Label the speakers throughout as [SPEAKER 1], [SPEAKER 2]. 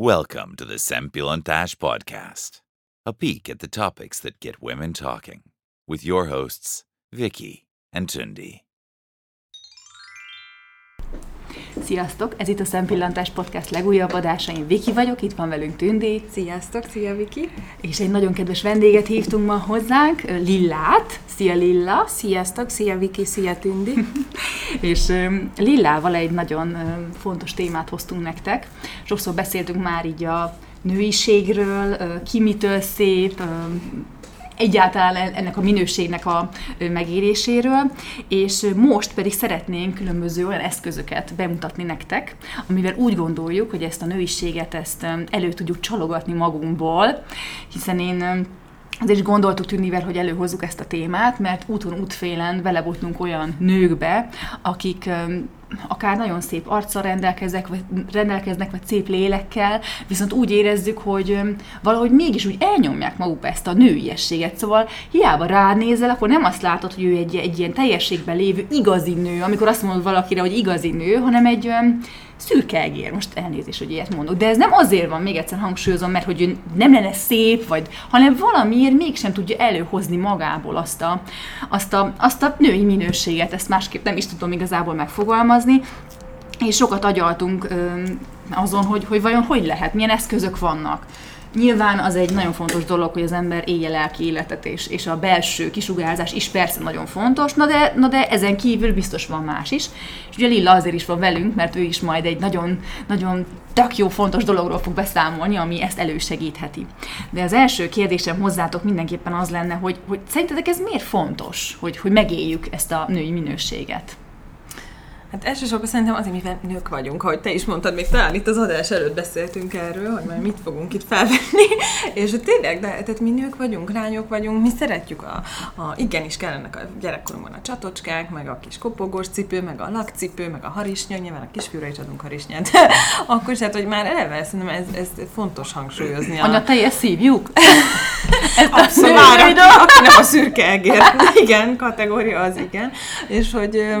[SPEAKER 1] Welcome to the Sempilontash Podcast, a peek at the topics that get women talking, with your hosts, Vicky and Tundi.
[SPEAKER 2] Sziasztok! Ez itt a Szempillantás Podcast legújabb adása. Én Viki vagyok, itt van velünk Tündi.
[SPEAKER 3] Sziasztok, szia Viki!
[SPEAKER 2] És egy nagyon kedves vendéget hívtunk ma hozzánk, Lillát. Szia Lilla!
[SPEAKER 3] Sziasztok, szia Viki, szia Tündi!
[SPEAKER 2] és um, Lillával egy nagyon um, fontos témát hoztunk nektek. Sokszor beszéltünk már így a nőiségről, ki mitől szép, egyáltalán ennek a minőségnek a megéréséről, és most pedig szeretnénk különböző olyan eszközöket bemutatni nektek, amivel úgy gondoljuk, hogy ezt a nőiséget ezt elő tudjuk csalogatni magunkból, hiszen én azért is gondoltuk Tünnivel, hogy előhozzuk ezt a témát, mert úton útfélen belebotnunk olyan nőkbe, akik akár nagyon szép arccal rendelkeznek, vagy, rendelkeznek, vagy szép lélekkel, viszont úgy érezzük, hogy valahogy mégis úgy elnyomják magukba ezt a nőiességet. Szóval hiába ránézel, akkor nem azt látod, hogy ő egy, egy ilyen teljességben lévő igazi nő, amikor azt mondod valakire, hogy igazi nő, hanem egy szürke egér, most elnézést, hogy ilyet mondok, de ez nem azért van, még egyszer hangsúlyozom, mert hogy ő nem lenne szép, vagy, hanem valamiért mégsem tudja előhozni magából azt a, azt a, azt a női minőséget, ezt másképp nem is tudom igazából megfogalmazni, és sokat agyaltunk azon, hogy, hogy vajon hogy lehet, milyen eszközök vannak. Nyilván az egy nagyon fontos dolog, hogy az ember élje lelki életet, és, és a belső kisugárzás is persze nagyon fontos, na de, na de ezen kívül biztos van más is. És ugye Lilla azért is van velünk, mert ő is majd egy nagyon, nagyon tök jó, fontos dologról fog beszámolni, ami ezt elősegítheti. De az első kérdésem hozzátok mindenképpen az lenne, hogy, hogy szerintetek ez miért fontos, hogy, hogy megéljük ezt a női minőséget?
[SPEAKER 3] Hát elsősorban szerintem azért, mivel nők vagyunk, ahogy te is mondtad, még talán itt az adás előtt beszéltünk erről, hogy majd mit fogunk itt felvenni, és tényleg, de tehát mi nők vagyunk, lányok vagyunk, mi szeretjük a, a igenis kellenek a gyerekkorunkban a csatocskák, meg a kis kopogós cipő, meg a lakcipő, meg a harisnya, nyilván a kisfiúra is adunk harisnyát. Akkor is, hát, hogy már eleve szerintem ez, ez fontos hangsúlyozni.
[SPEAKER 2] Anya, teljes szívjuk?
[SPEAKER 3] Ezt Abszolút, aki, aki nem a szürke egér. Igen, kategória az igen. És hogy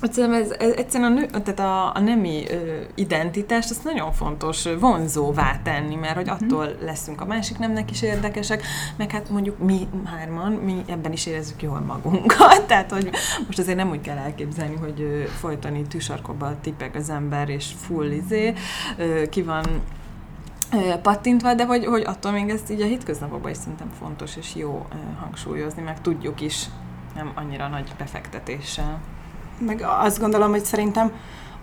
[SPEAKER 3] Egyszerűen ez, ez egyszerűen a, nő, tehát a, a nemi ö, identitást azt nagyon fontos vonzóvá tenni, mert hogy mhm. attól leszünk a másik nemnek is érdekesek, meg hát mondjuk mi hárman, mi ebben is érezzük jól magunkat, tehát hogy most azért nem úgy kell elképzelni, hogy ö, folytani tűsarkokba tipek az ember, és full izé, ö, ki van pattintva, de hogy, hogy attól még ezt így a hétköznapokban is szerintem fontos és jó hangsúlyozni, meg tudjuk is nem annyira nagy befektetéssel
[SPEAKER 4] meg azt gondolom, hogy szerintem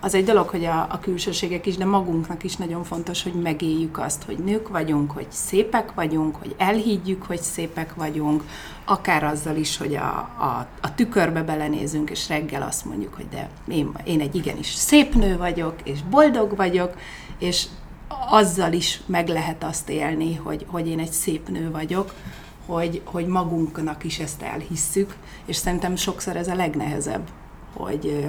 [SPEAKER 4] az egy dolog, hogy a, a külsőségek is, de magunknak is nagyon fontos, hogy megéljük azt, hogy nők vagyunk, hogy szépek vagyunk, hogy elhiggyük, hogy szépek vagyunk, akár azzal is, hogy a, a, a tükörbe belenézünk, és reggel azt mondjuk, hogy de én, én egy igenis szép nő vagyok, és boldog vagyok, és azzal is meg lehet azt élni, hogy, hogy én egy szép nő vagyok, hogy, hogy magunknak is ezt elhisszük, és szerintem sokszor ez a legnehezebb, hogy,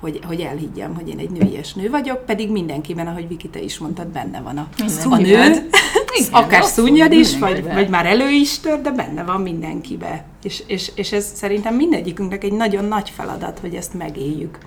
[SPEAKER 4] hogy, hogy elhiggyem, hogy én egy nőies nő vagyok, pedig mindenkiben, ahogy Viki, te is mondtad, benne van a, a nő, akár szúnyad is, vagy, vagy már elő is tör, de benne van mindenkibe. És, és, és ez szerintem mindegyikünknek egy nagyon nagy feladat, hogy ezt megéljük.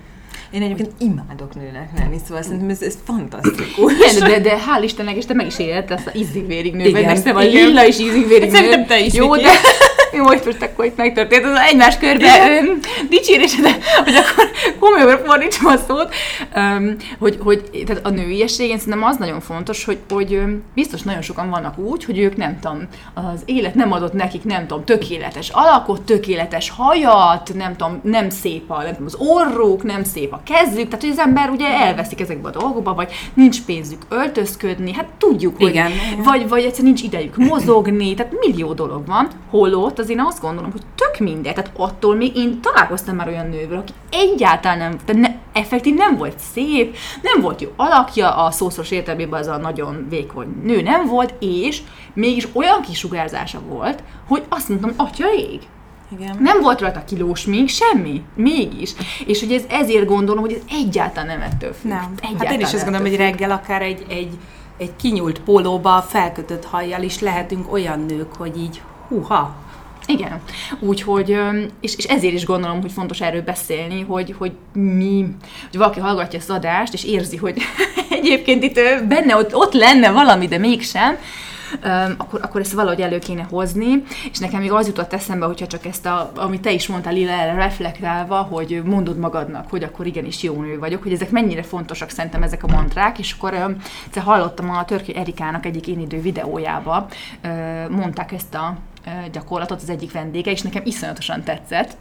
[SPEAKER 3] Én egyébként imádok nőnek lenni, szóval szerintem ez, ez fantasztikus.
[SPEAKER 2] Igen, de, de hál' Istennek, és te meg is ezt a ízig-vérig nő, vagy meg vagy Lilla is ízig-vérig
[SPEAKER 3] nő. Szerintem te is.
[SPEAKER 2] Jó, de mi most most akkor itt megtörtént, az egymás körbe dicsérés, de hogy akkor komolyan fordítsam a szót, um, hogy, hogy tehát a nőiességen szerintem az nagyon fontos, hogy, hogy biztos nagyon sokan vannak úgy, hogy ők nem tudom, az élet nem adott nekik, nem tudom, tökéletes alakot, tökéletes hajat, nem tudom, nem szép a, nem tudom, az orrók, nem szép a kezük, tehát hogy az ember ugye elveszik ezekbe a dolgokba, vagy nincs pénzük öltözködni, hát tudjuk, hogy
[SPEAKER 4] Igen.
[SPEAKER 2] vagy, vagy egyszerűen nincs idejük mozogni, tehát millió dolog van, holott az én azt gondolom, hogy tök mindegy. Tehát attól még én találkoztam már olyan nővel, aki egyáltalán nem, tehát ne, effektív nem volt szép, nem volt jó alakja, a szószoros értelmében az a nagyon vékony nő nem volt, és mégis olyan kisugárzása volt, hogy azt mondtam, atya ég. Igen. Nem volt rajta kilós még, semmi. Mégis. És hogy ez ezért gondolom, hogy ez egyáltalán nem ettől függ.
[SPEAKER 4] Nem. Egyáltalán hát én is azt gondolom, hogy reggel akár egy, egy, egy kinyúlt pólóba, felkötött hajjal is lehetünk olyan nők, hogy így, huha,
[SPEAKER 2] Igen. Úgyhogy, és, és ezért is gondolom, hogy fontos erről beszélni, hogy, hogy mi, hogy valaki hallgatja az adást, és érzi, hogy egyébként itt benne ott, ott lenne valami, de mégsem, akkor, akkor ezt valahogy elő kéne hozni, és nekem még az jutott eszembe, hogyha csak ezt, a, amit te is mondtál, Lila, erre reflektálva, hogy mondod magadnak, hogy akkor igenis jó nő vagyok, hogy ezek mennyire fontosak szerintem ezek a mantrák, és akkor egyszer hallottam a Törki Erikának egyik én idő videójába, mondták ezt a gyakorlatot az egyik vendége, és nekem iszonyatosan tetszett,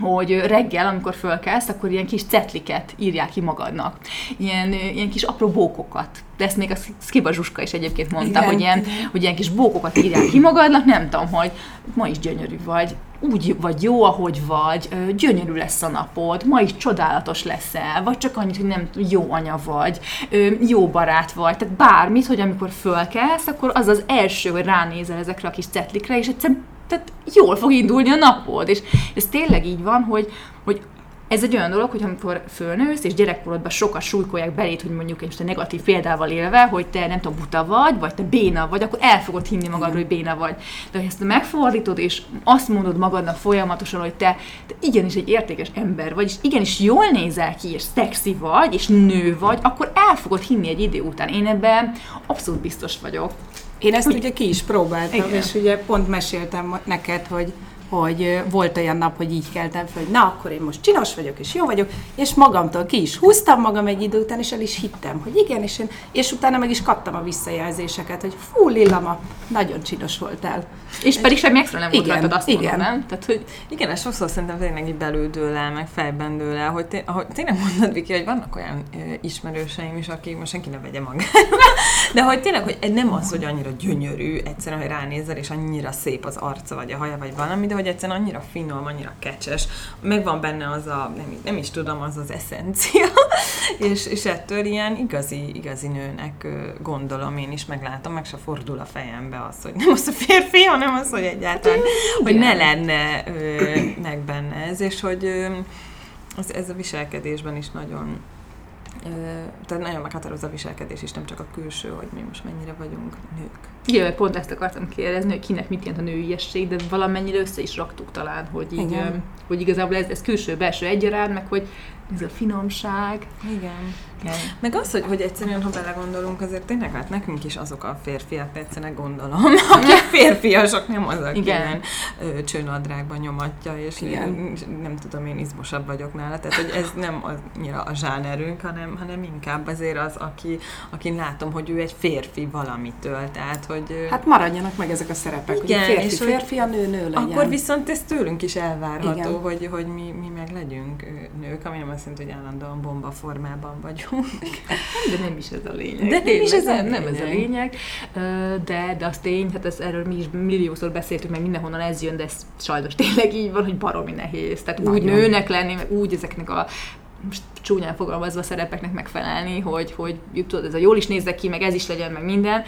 [SPEAKER 2] hogy reggel, amikor fölkelsz, akkor ilyen kis cetliket írják ki magadnak. Ilyen, ilyen kis apró bókokat. De ezt még a Skiba Zsuska is egyébként mondta, igen, hogy, ilyen, igen. hogy ilyen kis bókokat írják ki magadnak, nem tudom, hogy ma is gyönyörű vagy, úgy vagy jó, ahogy vagy, gyönyörű lesz a napod, ma is csodálatos leszel, vagy csak annyit, hogy nem jó anya vagy, jó barát vagy, tehát bármit, hogy amikor fölkelsz, akkor az az első, hogy ránézel ezekre a kis cetlikre, és egyszerűen tehát jól fog indulni a napod. És ez tényleg így van, hogy, hogy ez egy olyan dolog, hogy amikor fölnősz, és gyerekkorodban sokat súlykolják belét, hogy mondjuk most a negatív példával élve, hogy te nem tudom, buta vagy, vagy te béna vagy, akkor el fogod hinni magadról, hogy béna vagy. De ha ezt megfordítod, és azt mondod magadnak folyamatosan, hogy te, te igenis egy értékes ember vagy, és igenis jól nézel ki, és szexi vagy, és nő vagy, akkor el fogod hinni egy idő után. Én ebben abszolút biztos vagyok.
[SPEAKER 4] Én ezt ugye ki is próbáltam, Igen. és ugye pont meséltem neked, hogy hogy volt olyan nap, hogy így keltem fel, hogy na, akkor én most csinos vagyok, és jó vagyok, és magamtól ki is húztam magam egy idő után, és el is hittem, hogy igen, és, én, és utána meg is kaptam a visszajelzéseket, hogy fú, Lillama, nagyon csinos voltál.
[SPEAKER 2] És pedig semmi extra nem volt rajtad, azt
[SPEAKER 3] igen.
[SPEAKER 2] mondom, nem?
[SPEAKER 3] Tehát, hogy... Igen, és sokszor szerintem tényleg így belül el, meg fejben dől el, hogy, té- ahogy tényleg mondod, Viki, hogy vannak olyan ö, ismerőseim is, akik most senki ne vegye magára, de hogy tényleg, hogy nem az, hogy annyira gyönyörű, egyszerűen, hogy ránézel, és annyira szép az arca, vagy a haja, vagy valami, de hogy egyszerűen annyira finom, annyira kecses, megvan benne az a, nem, nem is tudom, az az eszencia, és, és ettől ilyen igazi, igazi nőnek gondolom, én is meglátom, meg se fordul a fejembe az, hogy nem az a férfi, hanem az, hogy egyáltalán, hogy ne lenne ö, meg benne ez, és hogy ö, ez, ez a viselkedésben is nagyon tehát nagyon meghatározza a viselkedés is, nem csak a külső, hogy mi most mennyire vagyunk nők.
[SPEAKER 2] Igen, pont ezt akartam kérdezni, hogy kinek mit jelent a nőiesség, de valamennyire össze is raktuk talán, hogy, így, hogy igazából ez, ez külső-belső egyaránt, meg hogy ez a finomság.
[SPEAKER 3] Igen. Igen. Meg az, hogy, hogy egyszerűen, ha belegondolunk, azért tényleg hát nekünk is azok a férfiak, egyszerűen gondolom, akik férfiasok, nem az, aki Igen. ilyen csőnadrágban nyomatja, és Igen. nem tudom, én izmosabb vagyok nála, tehát hogy ez nem annyira a zsánerünk, hanem, hanem inkább azért az, aki, aki látom, hogy ő egy férfi valamitől, tehát hogy...
[SPEAKER 4] Hát maradjanak meg ezek a szerepek, Igen, hogy a férfi, és férfi, a nő nő legyen.
[SPEAKER 3] Akkor viszont ez tőlünk is elvárható, Igen. hogy, hogy mi, mi meg legyünk nők, ami nem azt jelenti, hogy állandóan bomba formában vagyunk.
[SPEAKER 2] De nem is ez a lényeg.
[SPEAKER 3] De nem is ez a,
[SPEAKER 2] nem ez a lényeg. De, de az tény, hát ez, erről mi is milliószor beszéltünk, meg mindenhonnan ez jön, de ez sajnos tényleg így van, hogy baromi nehéz. Tehát Nagyon. úgy nőnek lenni, meg úgy ezeknek a csúnyán fogalmazva szerepeknek megfelelni, hogy, hogy tudod, ez a jól is nézzek ki, meg ez is legyen, meg minden.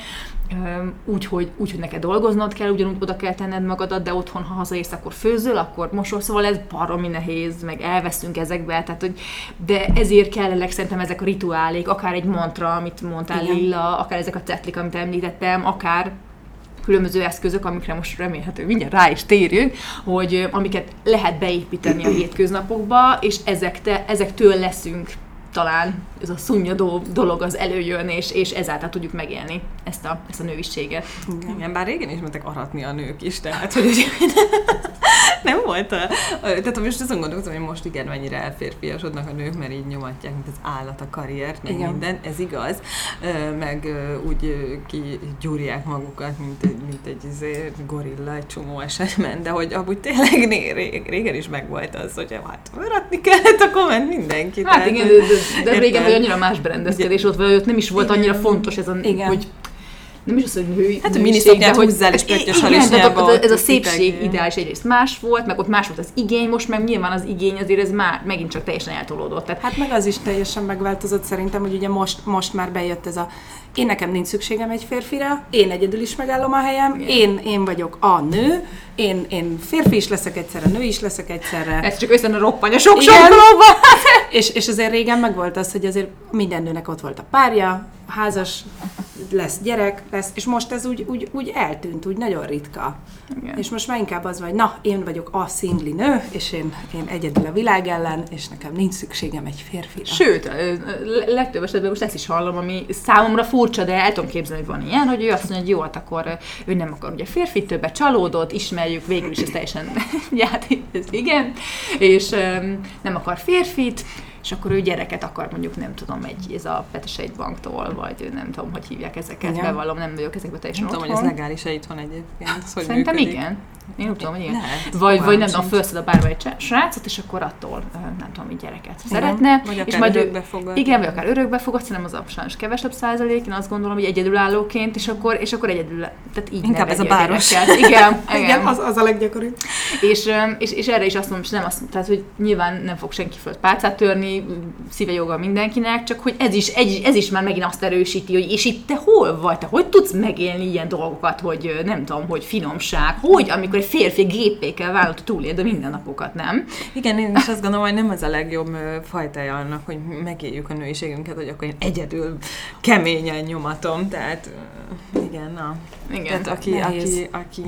[SPEAKER 2] Úgy, hogy, úgy, hogy neked dolgoznod kell, ugyanúgy oda kell tenned magadat, de otthon, ha hazaérsz, akkor főzöl, akkor mosol, szóval ez baromi nehéz, meg elveszünk ezekbe, tehát, hogy, de ezért kellene szerintem ezek a rituálék, akár egy mantra, amit mondtál Igen. Lilla, akár ezek a cetlik, amit említettem, akár különböző eszközök, amikre most remélhető mindjárt rá is térjünk, hogy amiket lehet beépíteni a hétköznapokba, és ezek te, ezektől leszünk talán ez a szunnyadó dolog az előjön, és, és ezáltal tudjuk megélni ezt a, ezt a nőiséget.
[SPEAKER 3] Igen, bár régen is mentek aratni a nők is, tehát hogy nem volt a... Tehát most azon gondolkozom, hogy most igen, mennyire elférfiasodnak a nők, mert így nyomatják, mint az állat a karriert, meg igen. minden, ez igaz, meg úgy kigyúrják magukat, mint egy, mint egy izé, gorilla egy csomó esetben, de hogy amúgy tényleg régen is megvolt az, hogy hát aratni kellett, a komment mindenki.
[SPEAKER 2] Hát igen, de, de, de régen vagy annyira más berendezkedés volt, vagy ott nem is volt annyira fontos ez a, igen. hogy nem is az, hogy női
[SPEAKER 3] Hát, hogy miniszoknyát húzzál és pöttyös
[SPEAKER 2] is ez a szépség ideális egyrészt más volt, meg ott más volt az igény, most meg nyilván az igény azért ez már megint csak teljesen eltolódott.
[SPEAKER 4] Tehát... Hát meg az is teljesen megváltozott szerintem, hogy ugye most, most már bejött ez a én nekem nincs szükségem egy férfira, én egyedül is megállom a helyem, én, én vagyok a nő, én, én férfi is leszek egyszerre, nő is leszek egyszerre.
[SPEAKER 2] Ez csak össze a roppany a sok
[SPEAKER 4] és, és azért régen meg volt az, hogy azért minden nőnek ott volt a párja, a házas lesz gyerek, lesz, és most ez úgy, úgy, úgy eltűnt, úgy nagyon ritka. Igen. És most már inkább az van, hogy na, én vagyok a szingli nő, és én, én egyedül a világ ellen, és nekem nincs szükségem egy férfira.
[SPEAKER 2] Sőt, legtöbb esetben most ezt is hallom, ami számomra furcsa, de el tudom képzelni, hogy van ilyen, hogy ő azt mondja, hogy jó, hát akkor ő nem akar ugye férfi, többet csalódott, ismerjük, végül is ez teljesen játék, ez igen, és nem akar férfit, és akkor ő gyereket akar mondjuk, nem tudom, egy, ez a Peteseit banktól, vagy nem tudom, hogy hívják ezeket, Igen. bevallom, nem vagyok ezekbe teljesen
[SPEAKER 3] Nem tudom, hogy ez legális-e itthon egyébként.
[SPEAKER 2] Hogy Szerintem működik. igen. Én úgy tudom, hogy igen. Lehet, vagy, vagy nem tudom, felszed a bárba egy srácot, és akkor attól, nem tudom, hogy gyereket szeretne.
[SPEAKER 3] Vagy
[SPEAKER 2] és
[SPEAKER 3] majd örökbe fogad.
[SPEAKER 2] Igen, vagy akár örökbe fogad, szerintem az a sajnos kevesebb százalék, én azt gondolom, hogy egyedülállóként, és akkor, és akkor egyedül, tehát így
[SPEAKER 3] Inkább ez a báros.
[SPEAKER 2] Igen, igen.
[SPEAKER 4] igen az, az a leggyakoribb.
[SPEAKER 2] És, és, és, erre is azt mondom, és nem azt, tehát, hogy nyilván nem fog senki föld pálcát törni, szíve joga mindenkinek, csak hogy ez is, egy, ez is már megint azt erősíti, hogy és itt te hol vagy, te hogy tudsz megélni ilyen dolgokat, hogy nem tudom, hogy finomság, hogy amikor egy férfi géppé kell vállalni, túléld a mindennapokat, nem?
[SPEAKER 3] Igen, én is azt gondolom, hogy nem az a legjobb fajtája annak, hogy megéljük a nőiségünket, hogy akkor én egyedül keményen nyomatom, tehát igen, na. Igen, Tehát aki, aki, aki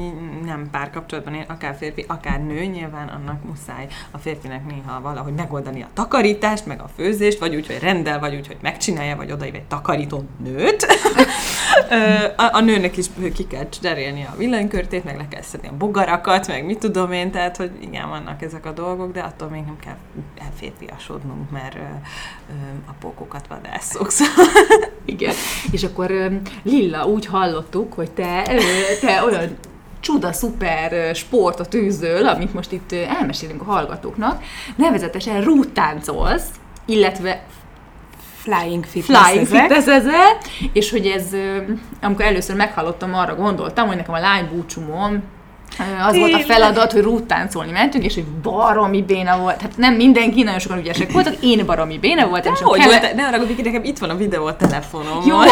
[SPEAKER 3] nem párkapcsolatban él, akár férfi, akár nő, nyilván annak muszáj a férfinek néha valahogy megoldani a takarítást, meg a főzést, vagy úgy, hogy rendel, vagy úgy, hogy megcsinálja, vagy odaív egy takarító nőt. a, a nőnek is ki kell cserélni a villanykörtét, meg le kell szedni a bogarakat, meg mit tudom én, tehát, hogy igen, vannak ezek a dolgok, de attól még nem kell elférfiasodnunk, mert ö, ö, a pókokat vadászok. Szóval.
[SPEAKER 2] igen. És akkor Lilla, úgy hallottuk, hogy te, te olyan csuda, szuper sportot űzöl, amit most itt elmesélünk a hallgatóknak, nevezetesen rúttáncolsz, illetve
[SPEAKER 4] flying
[SPEAKER 2] fitness flying ezzel, és hogy ez, amikor először meghallottam, arra gondoltam, hogy nekem a lány búcsumon az volt a feladat, hogy rúttáncolni mentünk, és hogy baromi béna volt. Hát nem mindenki, nagyon sokan ügyesek voltak, én baromi béna voltam.
[SPEAKER 3] De hogy kele... volt? Ne arra hogy nekem itt van a videó a telefonom.
[SPEAKER 2] Jó, de,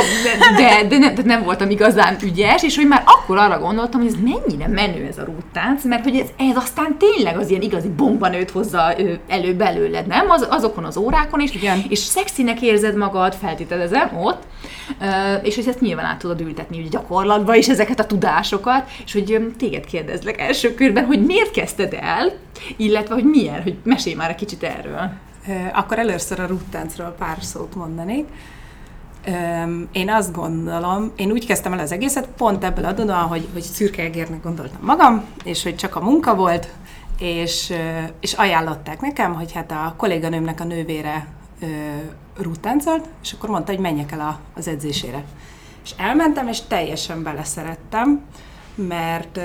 [SPEAKER 2] de, de, nem, de nem voltam igazán ügyes, és hogy már akkor arra gondoltam, hogy ez mennyire menő ez a rúttánc, mert hogy ez, ez aztán tényleg az ilyen igazi bombanőt hozza elő belőled, nem? Az, azokon az órákon is, Igen. és szexinek érzed magad, feltételezem ott, és hogy ezt nyilván át tudod ültetni ugye gyakorlatba is ezeket a tudásokat, és hogy téged kérdezlek első körben, hogy miért kezdted el, illetve hogy milyen, hogy mesélj már egy kicsit erről.
[SPEAKER 4] Akkor először a ruttáncról pár szót mondanék. Én azt gondolom, én úgy kezdtem el az egészet, pont ebből adódóan, hogy, hogy szürke egérnek gondoltam magam, és hogy csak a munka volt, és, és ajánlották nekem, hogy hát a kolléganőmnek a nővére rúttáncolt, és akkor mondta, hogy menjek el a, az edzésére. És elmentem, és teljesen beleszerettem, mert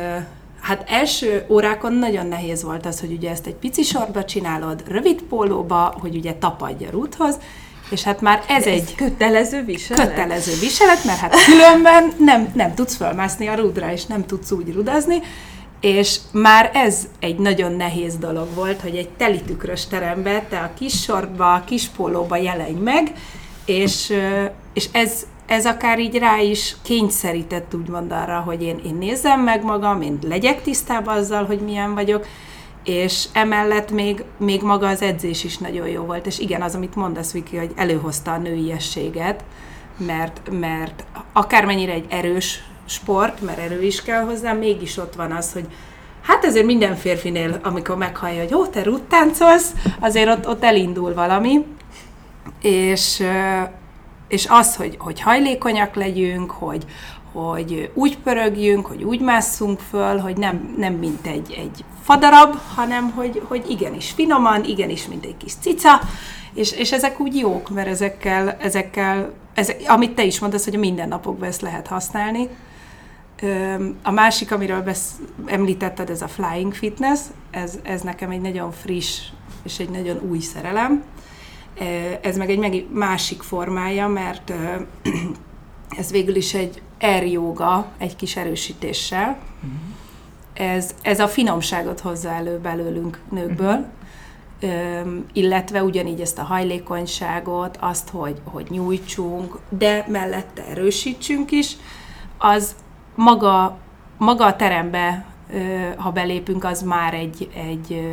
[SPEAKER 4] hát első órákon nagyon nehéz volt az, hogy ugye ezt egy pici sorba csinálod, rövid pólóba, hogy ugye tapadj a rúthoz, és hát már ez, ez egy
[SPEAKER 3] kötelező viselet?
[SPEAKER 4] Kötelező viselet, mert hát különben nem, nem tudsz fölmászni a rúdra, és nem tudsz úgy rudazni, és már ez egy nagyon nehéz dolog volt, hogy egy teli tükrös terembe te a kis sortba, a kis pólóba jelenj meg, és, és ez, ez akár így rá is kényszerített úgymond arra, hogy én, én nézzem meg magam, én legyek tisztában azzal, hogy milyen vagyok, és emellett még, még maga az edzés is nagyon jó volt, és igen, az, amit mondasz, Viki, hogy előhozta a nőiességet, mert, mert akármennyire egy erős sport, mert erő is kell hozzá, mégis ott van az, hogy hát azért minden férfinél, amikor meghallja, hogy jó, te ruttáncolsz, azért ott, ott elindul valami, és, és az, hogy, hogy hajlékonyak legyünk, hogy, hogy úgy pörögjünk, hogy úgy másszunk föl, hogy nem, nem mint egy, egy fadarab, hanem hogy, hogy igenis finoman, igenis mint egy kis cica, és, és ezek úgy jók, mert ezekkel, ezekkel ezek, amit te is mondasz, hogy a mindennapokban ezt lehet használni, a másik, amiről besz, említetted, ez a Flying Fitness, ez, ez nekem egy nagyon friss és egy nagyon új szerelem. Ez meg egy másik formája, mert ez végül is egy air yoga, egy kis erősítéssel. Ez, ez a finomságot hozza elő belőlünk nőkből, illetve ugyanígy ezt a hajlékonyságot, azt, hogy, hogy nyújtsunk, de mellette erősítsünk is, az maga, maga a terembe, ha belépünk, az már egy, egy,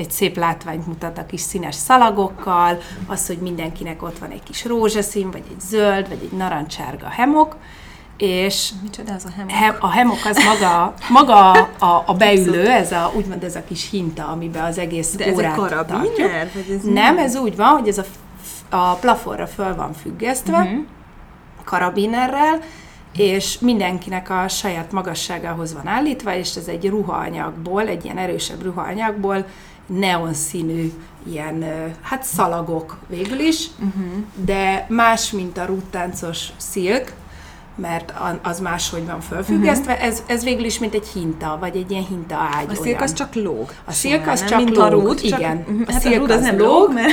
[SPEAKER 4] egy szép látványt mutat a kis színes szalagokkal, az, hogy mindenkinek ott van egy kis rózsaszín, vagy egy zöld, vagy egy narancsárga hemok, és
[SPEAKER 3] Micsoda az a hemok?
[SPEAKER 4] he, a hemok az maga, maga a, a beülő, ez a, úgymond ez a kis hinta, amiben az egész
[SPEAKER 3] De ez egy
[SPEAKER 4] órát
[SPEAKER 3] karabiner? Vagy ez
[SPEAKER 4] Nem, ez úgy van, hogy ez a, a plafonra föl van függesztve, uh-huh. karabinerrel, és mindenkinek a saját magasságához van állítva, és ez egy ruhaanyagból, egy ilyen erősebb ruhaanyagból, neon színű ilyen, hát szalagok végül is, uh-huh. de más, mint a rúttáncos szilk, mert a- az máshogy van fölfüggesztve, uh-huh. ez, ez végül is mint egy hinta, vagy egy ilyen hinta ágy.
[SPEAKER 3] A szilk az csak lóg.
[SPEAKER 4] A szilk az
[SPEAKER 3] nem?
[SPEAKER 4] csak
[SPEAKER 3] Mint
[SPEAKER 4] lóg,
[SPEAKER 3] a rúd,
[SPEAKER 4] igen.
[SPEAKER 3] Csak,
[SPEAKER 4] A
[SPEAKER 3] hát a
[SPEAKER 4] szilk
[SPEAKER 3] rúd az
[SPEAKER 4] az
[SPEAKER 3] nem
[SPEAKER 4] lóg,
[SPEAKER 3] lóg, mert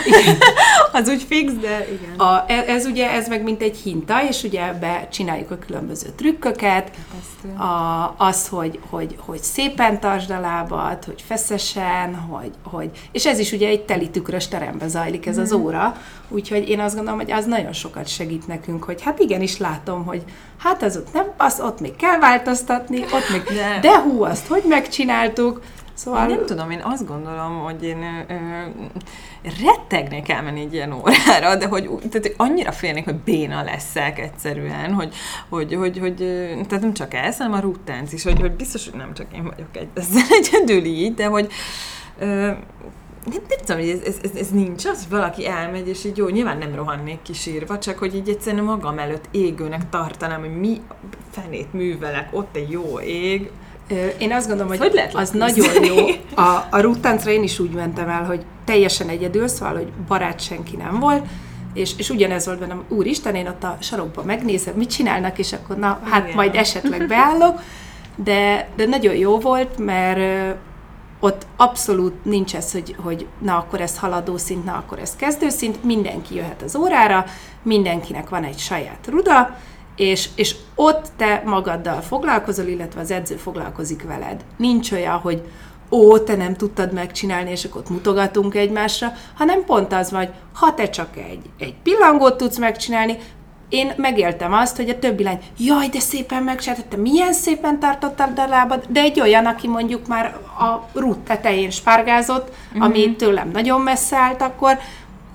[SPEAKER 3] az úgy fix, de igen.
[SPEAKER 4] A, e- ez ugye, ez meg mint egy hinta, és ugye ebbe csináljuk a különböző trükköket, a, az, hogy, hogy, hogy szépen tartsd a lábad, hogy feszesen, hogy, hogy, és ez is ugye egy teli tükrös teremben zajlik ez az óra, úgyhogy én azt gondolom, hogy az nagyon sokat segít nekünk, hogy hát igenis látom, hogy hát az ott nem, az ott még kell változtatni, ott még,
[SPEAKER 3] De-
[SPEAKER 4] de, hú, azt hogy megcsináltuk, szóval...
[SPEAKER 3] Én nem tudom, én azt gondolom, hogy én ö, rettegnék elmenni egy ilyen órára, de hogy, tehát, hogy annyira félnék, hogy béna leszek egyszerűen, hogy, hogy, hogy, hogy tehát nem csak ez, hanem a ruttánc is, hogy, hogy biztos, hogy nem csak én vagyok egy, ezzel egyedül így, de hogy ö, nem, nem tudom, hogy ez, ez, ez, ez nincs az, hogy valaki elmegy, és így jó, nyilván nem rohannék kisírva, csak hogy így egyszerűen magam előtt égőnek tartanám, hogy mi fenét művelek, ott egy jó ég,
[SPEAKER 4] Én azt gondolom, hogy,
[SPEAKER 3] Hogy lehet
[SPEAKER 4] az nagyon jó. A, a rúttáncra én is úgy mentem el, hogy teljesen egyedül, szóval, hogy barát senki nem volt, és, és ugyanez volt bennem, úristen, én ott a sarokban megnézem, mit csinálnak, és akkor na, hát
[SPEAKER 3] Igen.
[SPEAKER 4] majd esetleg beállok, de, de nagyon jó volt, mert ott abszolút nincs ez, hogy, hogy na akkor ez haladó szint, na akkor ez kezdőszint, mindenki jöhet az órára, mindenkinek van egy saját ruda, és, és ott te magaddal foglalkozol, illetve az edző foglalkozik veled. Nincs olyan, hogy ó, te nem tudtad megcsinálni, és akkor ott mutogatunk egymásra, hanem pont az vagy, ha te csak egy, egy pillangót tudsz megcsinálni, én megéltem azt, hogy a többi lány, jaj, de szépen megcsináltad, te milyen szépen tartottad a lábad, de egy olyan, aki mondjuk már a rút tetején spárgázott, mm-hmm. ami tőlem nagyon messze állt akkor,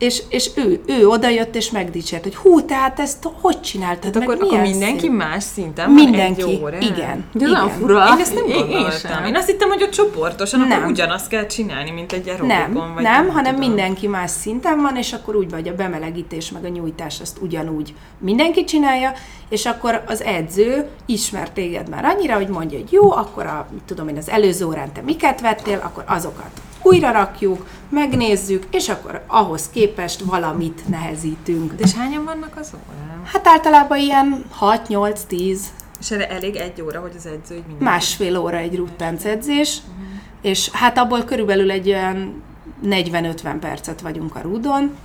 [SPEAKER 4] és, és ő, ő odajött és megdicsért, hogy hú, tehát ezt hogy csináltad,
[SPEAKER 3] Tehát
[SPEAKER 4] meg
[SPEAKER 3] akkor, akkor mindenki
[SPEAKER 4] szép.
[SPEAKER 3] más szinten van
[SPEAKER 4] Mindenki,
[SPEAKER 3] egy órán?
[SPEAKER 4] igen.
[SPEAKER 3] De
[SPEAKER 4] igen.
[SPEAKER 3] fura.
[SPEAKER 2] Én
[SPEAKER 3] ezt nem
[SPEAKER 2] Én- én sem.
[SPEAKER 3] Én, azt hittem, hogy ott csoportosan, akkor
[SPEAKER 4] Nem.
[SPEAKER 3] ugyanazt kell csinálni, mint egy aerobikon.
[SPEAKER 4] Nem,
[SPEAKER 3] vagy
[SPEAKER 4] nem, hanem
[SPEAKER 3] tudom.
[SPEAKER 4] mindenki más szinten van, és akkor úgy vagy a bemelegítés meg a nyújtás, azt ugyanúgy mindenki csinálja, és akkor az edző ismer téged már annyira, hogy mondja, hogy jó, akkor a, tudom én, az előző órán te miket vettél, akkor azokat újra rakjuk, megnézzük, és akkor ahhoz képest valamit nehezítünk.
[SPEAKER 3] De és hányan vannak az órán?
[SPEAKER 4] Hát általában ilyen 6-8-10
[SPEAKER 3] És erre elég egy óra, hogy az edző így minden.
[SPEAKER 4] másfél óra egy ruttánc edzés, és hát abból körülbelül egy olyan 40-50 percet vagyunk a rúdon,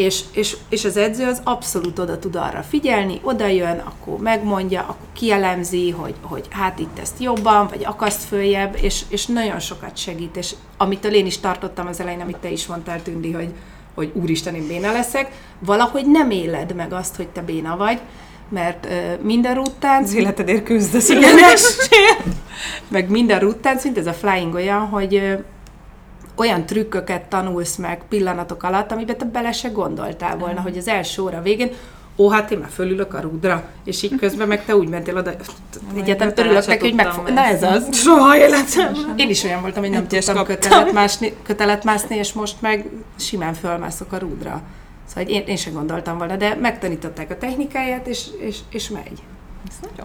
[SPEAKER 4] és, és, és az edző az abszolút oda tud arra figyelni, oda jön, akkor megmondja, akkor kielemzi, hogy, hogy hát itt ezt jobban, vagy akaszt följebb, és, és nagyon sokat segít, és amitől én is tartottam az elején, amit te is mondtál, Tündi, hogy, hogy úristen, én béna leszek, valahogy nem éled meg azt, hogy te béna vagy, mert uh, minden ruttánc,
[SPEAKER 3] Az életedért küzdesz, igen,
[SPEAKER 4] meg minden ruttánc, mint ez a flying olyan, hogy ö, olyan trükköket tanulsz meg pillanatok alatt, amiben te bele se gondoltál volna, hogy az első óra végén ó, hát én már fölülök a rúdra, és így közben meg te úgy mentél oda, egyetem örülök neki, hogy megfog... Na ez az.
[SPEAKER 3] Soha életemben.
[SPEAKER 4] Én is olyan voltam, hogy nem
[SPEAKER 3] Egyes
[SPEAKER 4] tudtam kötelet mászni, kötelet mászni, és most meg simán fölmászok a rúdra. Szóval hogy én, én sem gondoltam volna, de megtanították a technikáját, és, és, és megy.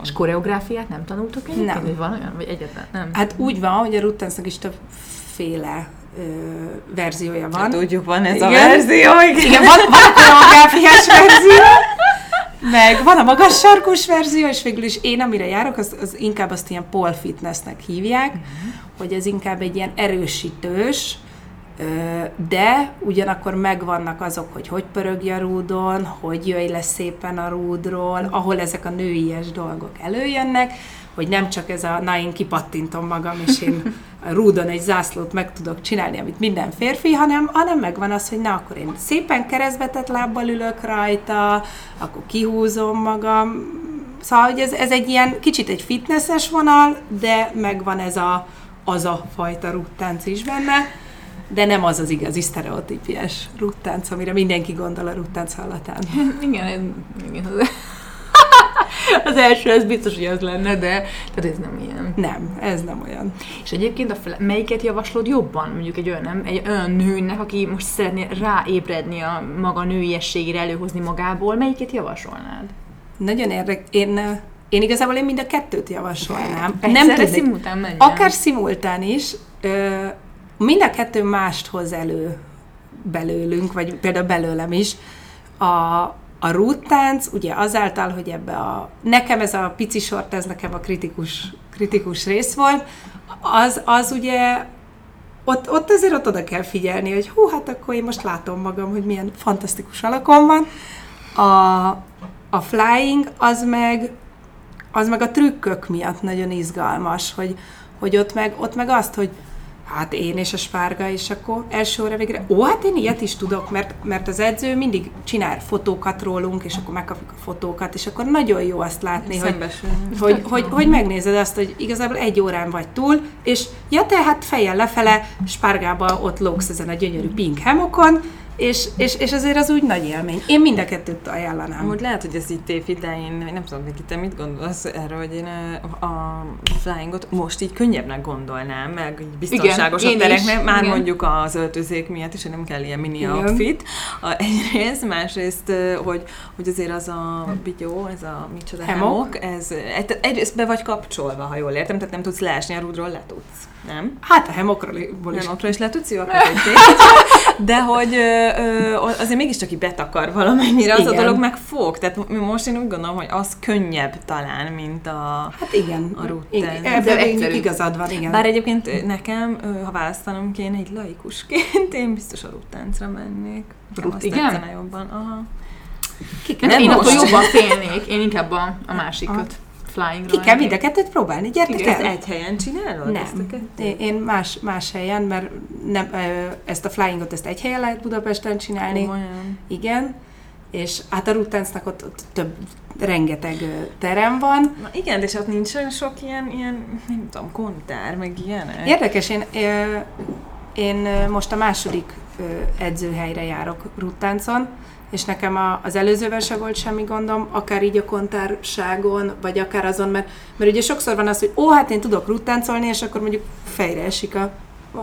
[SPEAKER 2] És koreográfiát nem tanultok egyébként?
[SPEAKER 4] Nem.
[SPEAKER 2] Vagy van olyan? Vagy egyetlen nem?
[SPEAKER 4] Hát úgy van, hogy a ruttáncnak is többféle ö, verziója van.
[SPEAKER 3] Tudjuk, van ez a
[SPEAKER 4] Igen.
[SPEAKER 3] verzió, igen.
[SPEAKER 4] Igen, van, van a koreográfiás verzió, meg van a magas sarkus verzió, és végül is én, amire járok, az, az inkább azt ilyen pole fitnessnek hívják, hogy ez inkább egy ilyen erősítős, de ugyanakkor megvannak azok, hogy hogy pörögj a rúdon, hogy jöjj le szépen a rúdról, ahol ezek a nőies dolgok előjönnek, hogy nem csak ez a, na én kipattintom magam, és én a rúdon egy zászlót meg tudok csinálni, amit minden férfi, hanem, hanem megvan az, hogy na akkor én szépen keresztbetett lábbal ülök rajta, akkor kihúzom magam, Szóval, hogy ez, ez egy ilyen kicsit egy fitnesses vonal, de megvan ez a, az a fajta ruttánc is benne. de nem az az igazi sztereotípiás ruttánc, amire mindenki gondol a ruttánc hallatán.
[SPEAKER 2] igen, igen. Az első, ez biztos, hogy az lenne, de tehát ez nem ilyen.
[SPEAKER 4] Nem, ez nem olyan.
[SPEAKER 2] És egyébként a fele, melyiket javaslod jobban, mondjuk egy olyan, nem, egy olyan nőnek, aki most szeretné ráébredni a maga nőiességére, előhozni magából, melyiket javasolnád?
[SPEAKER 4] Nagyon érdekes. Én, én igazából én mind a kettőt javasolnám.
[SPEAKER 2] Egyszerre
[SPEAKER 4] tudnék-
[SPEAKER 2] szimultán menjen.
[SPEAKER 4] Akár szimultán is, ö, mind a kettő mást hoz elő belőlünk, vagy például belőlem is. A, a rúttánc, ugye azáltal, hogy ebbe a... Nekem ez a pici sort, ez nekem a kritikus, kritikus rész volt, az, az ugye ott, ott azért ott oda kell figyelni, hogy hú, hát akkor én most látom magam, hogy milyen fantasztikus alakom van. A, a flying az meg, az meg a trükkök miatt nagyon izgalmas, hogy, hogy ott, meg, ott meg azt, hogy hát én és a spárga, és akkor első óra végre, ó, hát én ilyet is tudok, mert, mert az edző mindig csinál fotókat rólunk, és akkor megkapjuk a fotókat, és akkor nagyon jó azt látni, hogy, hogy, hogy, hogy megnézed azt, hogy igazából egy órán vagy túl, és ja, te hát fejjel lefele, spárgába ott lógsz ezen a gyönyörű pink hemokon, és, és, és azért az úgy nagy élmény. Én mind a kettőt ajánlanám.
[SPEAKER 3] Amúgy lehet, hogy ez így tévhit, de én nem tudom, Viki, te mit gondolsz erről, hogy én ö, a flyingot most így könnyebbnek gondolnám, meg így biztonságosabb
[SPEAKER 2] én
[SPEAKER 3] tereknek, már
[SPEAKER 2] igen.
[SPEAKER 3] mondjuk az öltözék miatt is, nem kell ilyen mini
[SPEAKER 4] Igen.
[SPEAKER 3] outfit. A, egyrészt, másrészt, hogy, hogy azért az a bigyó, ez a micsoda
[SPEAKER 4] Hemok.
[SPEAKER 3] hemok, ez egy, egyrészt be vagy kapcsolva, ha jól értem, tehát nem tudsz leesni a rúdról, le tudsz. Nem?
[SPEAKER 4] Hát a hemokról is.
[SPEAKER 3] Nem, akkor is le tudsz, De hogy ö, ö, azért mégiscsak így betakar valamennyire, az
[SPEAKER 4] Igen.
[SPEAKER 3] a dolog meg fog. Tehát most én úgy gondolom, hogy az könnyebb talán, mint a...
[SPEAKER 4] Hát igen.
[SPEAKER 3] A.
[SPEAKER 2] De
[SPEAKER 4] Ebben igazad van, igen.
[SPEAKER 3] Bár egyébként nekem, ha választanom kéne egy laikusként, én biztos a ruttáncra mennék.
[SPEAKER 2] Rut- igen?
[SPEAKER 3] jobban. Aha.
[SPEAKER 4] ki kell,
[SPEAKER 2] Nem, én attól
[SPEAKER 3] most.
[SPEAKER 2] jobban félnék. Én inkább a, a másikat. Flying
[SPEAKER 4] ki kell mind a kettőt próbálni, gyertek
[SPEAKER 2] Igen.
[SPEAKER 3] Ezt
[SPEAKER 4] el.
[SPEAKER 3] egy helyen csinálod? Ezt a
[SPEAKER 4] Nem.
[SPEAKER 3] kettőt?
[SPEAKER 4] Én- más, más helyen, mert nem, ezt a flyingot ezt egy helyen lehet Budapesten csinálni.
[SPEAKER 3] Komolyan.
[SPEAKER 4] Igen. És hát a ruttáncnak ott, ott több, rengeteg terem van.
[SPEAKER 3] Na igen, és ott nincs olyan sok ilyen, ilyen, nem tudom, kontár, meg ilyenek.
[SPEAKER 4] Érdekes, én, én most a második edzőhelyre járok ruttáncon, és nekem a, az előzőben se volt semmi gondom, akár így a kontárságon, vagy akár azon, mert, mert ugye sokszor van az, hogy ó, hát én tudok ruttáncolni, és akkor mondjuk fejre esik a,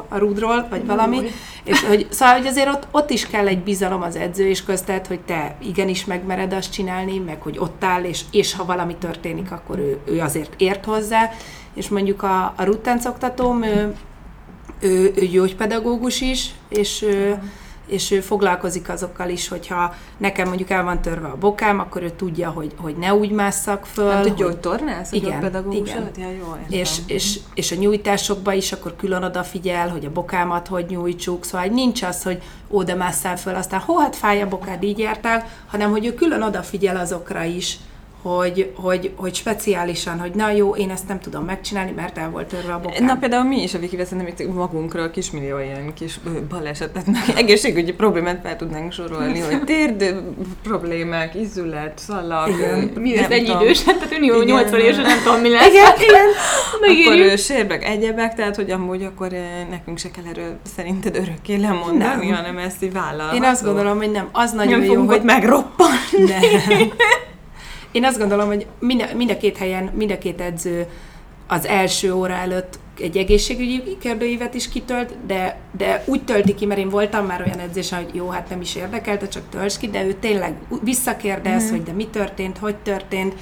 [SPEAKER 4] a rúdról, vagy valami, és hogy, szóval, hogy azért ott, ott is kell egy bizalom az edző és köztet, hogy te igenis megmered azt csinálni, meg hogy ott áll, és, és ha valami történik, akkor ő, ő azért ért hozzá, és mondjuk a, a ruttáncoktatóm, ő, ő, ő gyógypedagógus is, és ő, és ő foglalkozik azokkal is, hogyha nekem mondjuk el van törve a bokám, akkor ő tudja, hogy, hogy ne úgy másszak föl.
[SPEAKER 3] Nem
[SPEAKER 4] hogy-
[SPEAKER 3] tudja, hogy tornász?
[SPEAKER 4] Igen,
[SPEAKER 3] pedagógus
[SPEAKER 4] igen.
[SPEAKER 3] Ja, jó, értem.
[SPEAKER 4] és, és, és a nyújtásokba is akkor külön odafigyel, hogy a bokámat hogy nyújtsuk, szóval nincs az, hogy oda másszál föl, aztán hó, hát fáj a bokád, így jártál, hanem hogy ő külön odafigyel azokra is, hogy, hogy, hogy speciálisan, hogy na jó, én ezt nem tudom megcsinálni, mert el volt törve a bokám.
[SPEAKER 3] Na például mi is a Viki szerintem itt magunkról kismillió ilyen kis balesetet, meg egészségügyi problémát fel tudnánk sorolni, hogy térd problémák, izület, szalag,
[SPEAKER 4] Igen.
[SPEAKER 2] Mi ez egy
[SPEAKER 3] tudom.
[SPEAKER 2] idős? Tehát
[SPEAKER 3] Igen.
[SPEAKER 2] 80 évesen nem tudom, mi lesz.
[SPEAKER 4] Igen, igen.
[SPEAKER 3] Akkor
[SPEAKER 2] Megírjuk.
[SPEAKER 3] ö, sérbek, egyebek, tehát hogy amúgy akkor nekünk se kell erről szerinted örökké lemondani,
[SPEAKER 4] Nem.
[SPEAKER 3] hanem ezt így vállalható.
[SPEAKER 4] Én azt gondolom, hogy nem, az nagyon
[SPEAKER 3] nem
[SPEAKER 4] jó, hogy
[SPEAKER 3] megroppan.
[SPEAKER 4] Nem. Én azt gondolom, hogy mind a, mind a két helyen, mind a két edző az első óra előtt egy egészségügyi kérdőívet is kitölt, de, de úgy tölti ki, mert én voltam már olyan edzésen, hogy jó, hát nem is érdekelte, csak tölts ki, de ő tényleg visszakérdez, hogy de mi történt, hogy történt.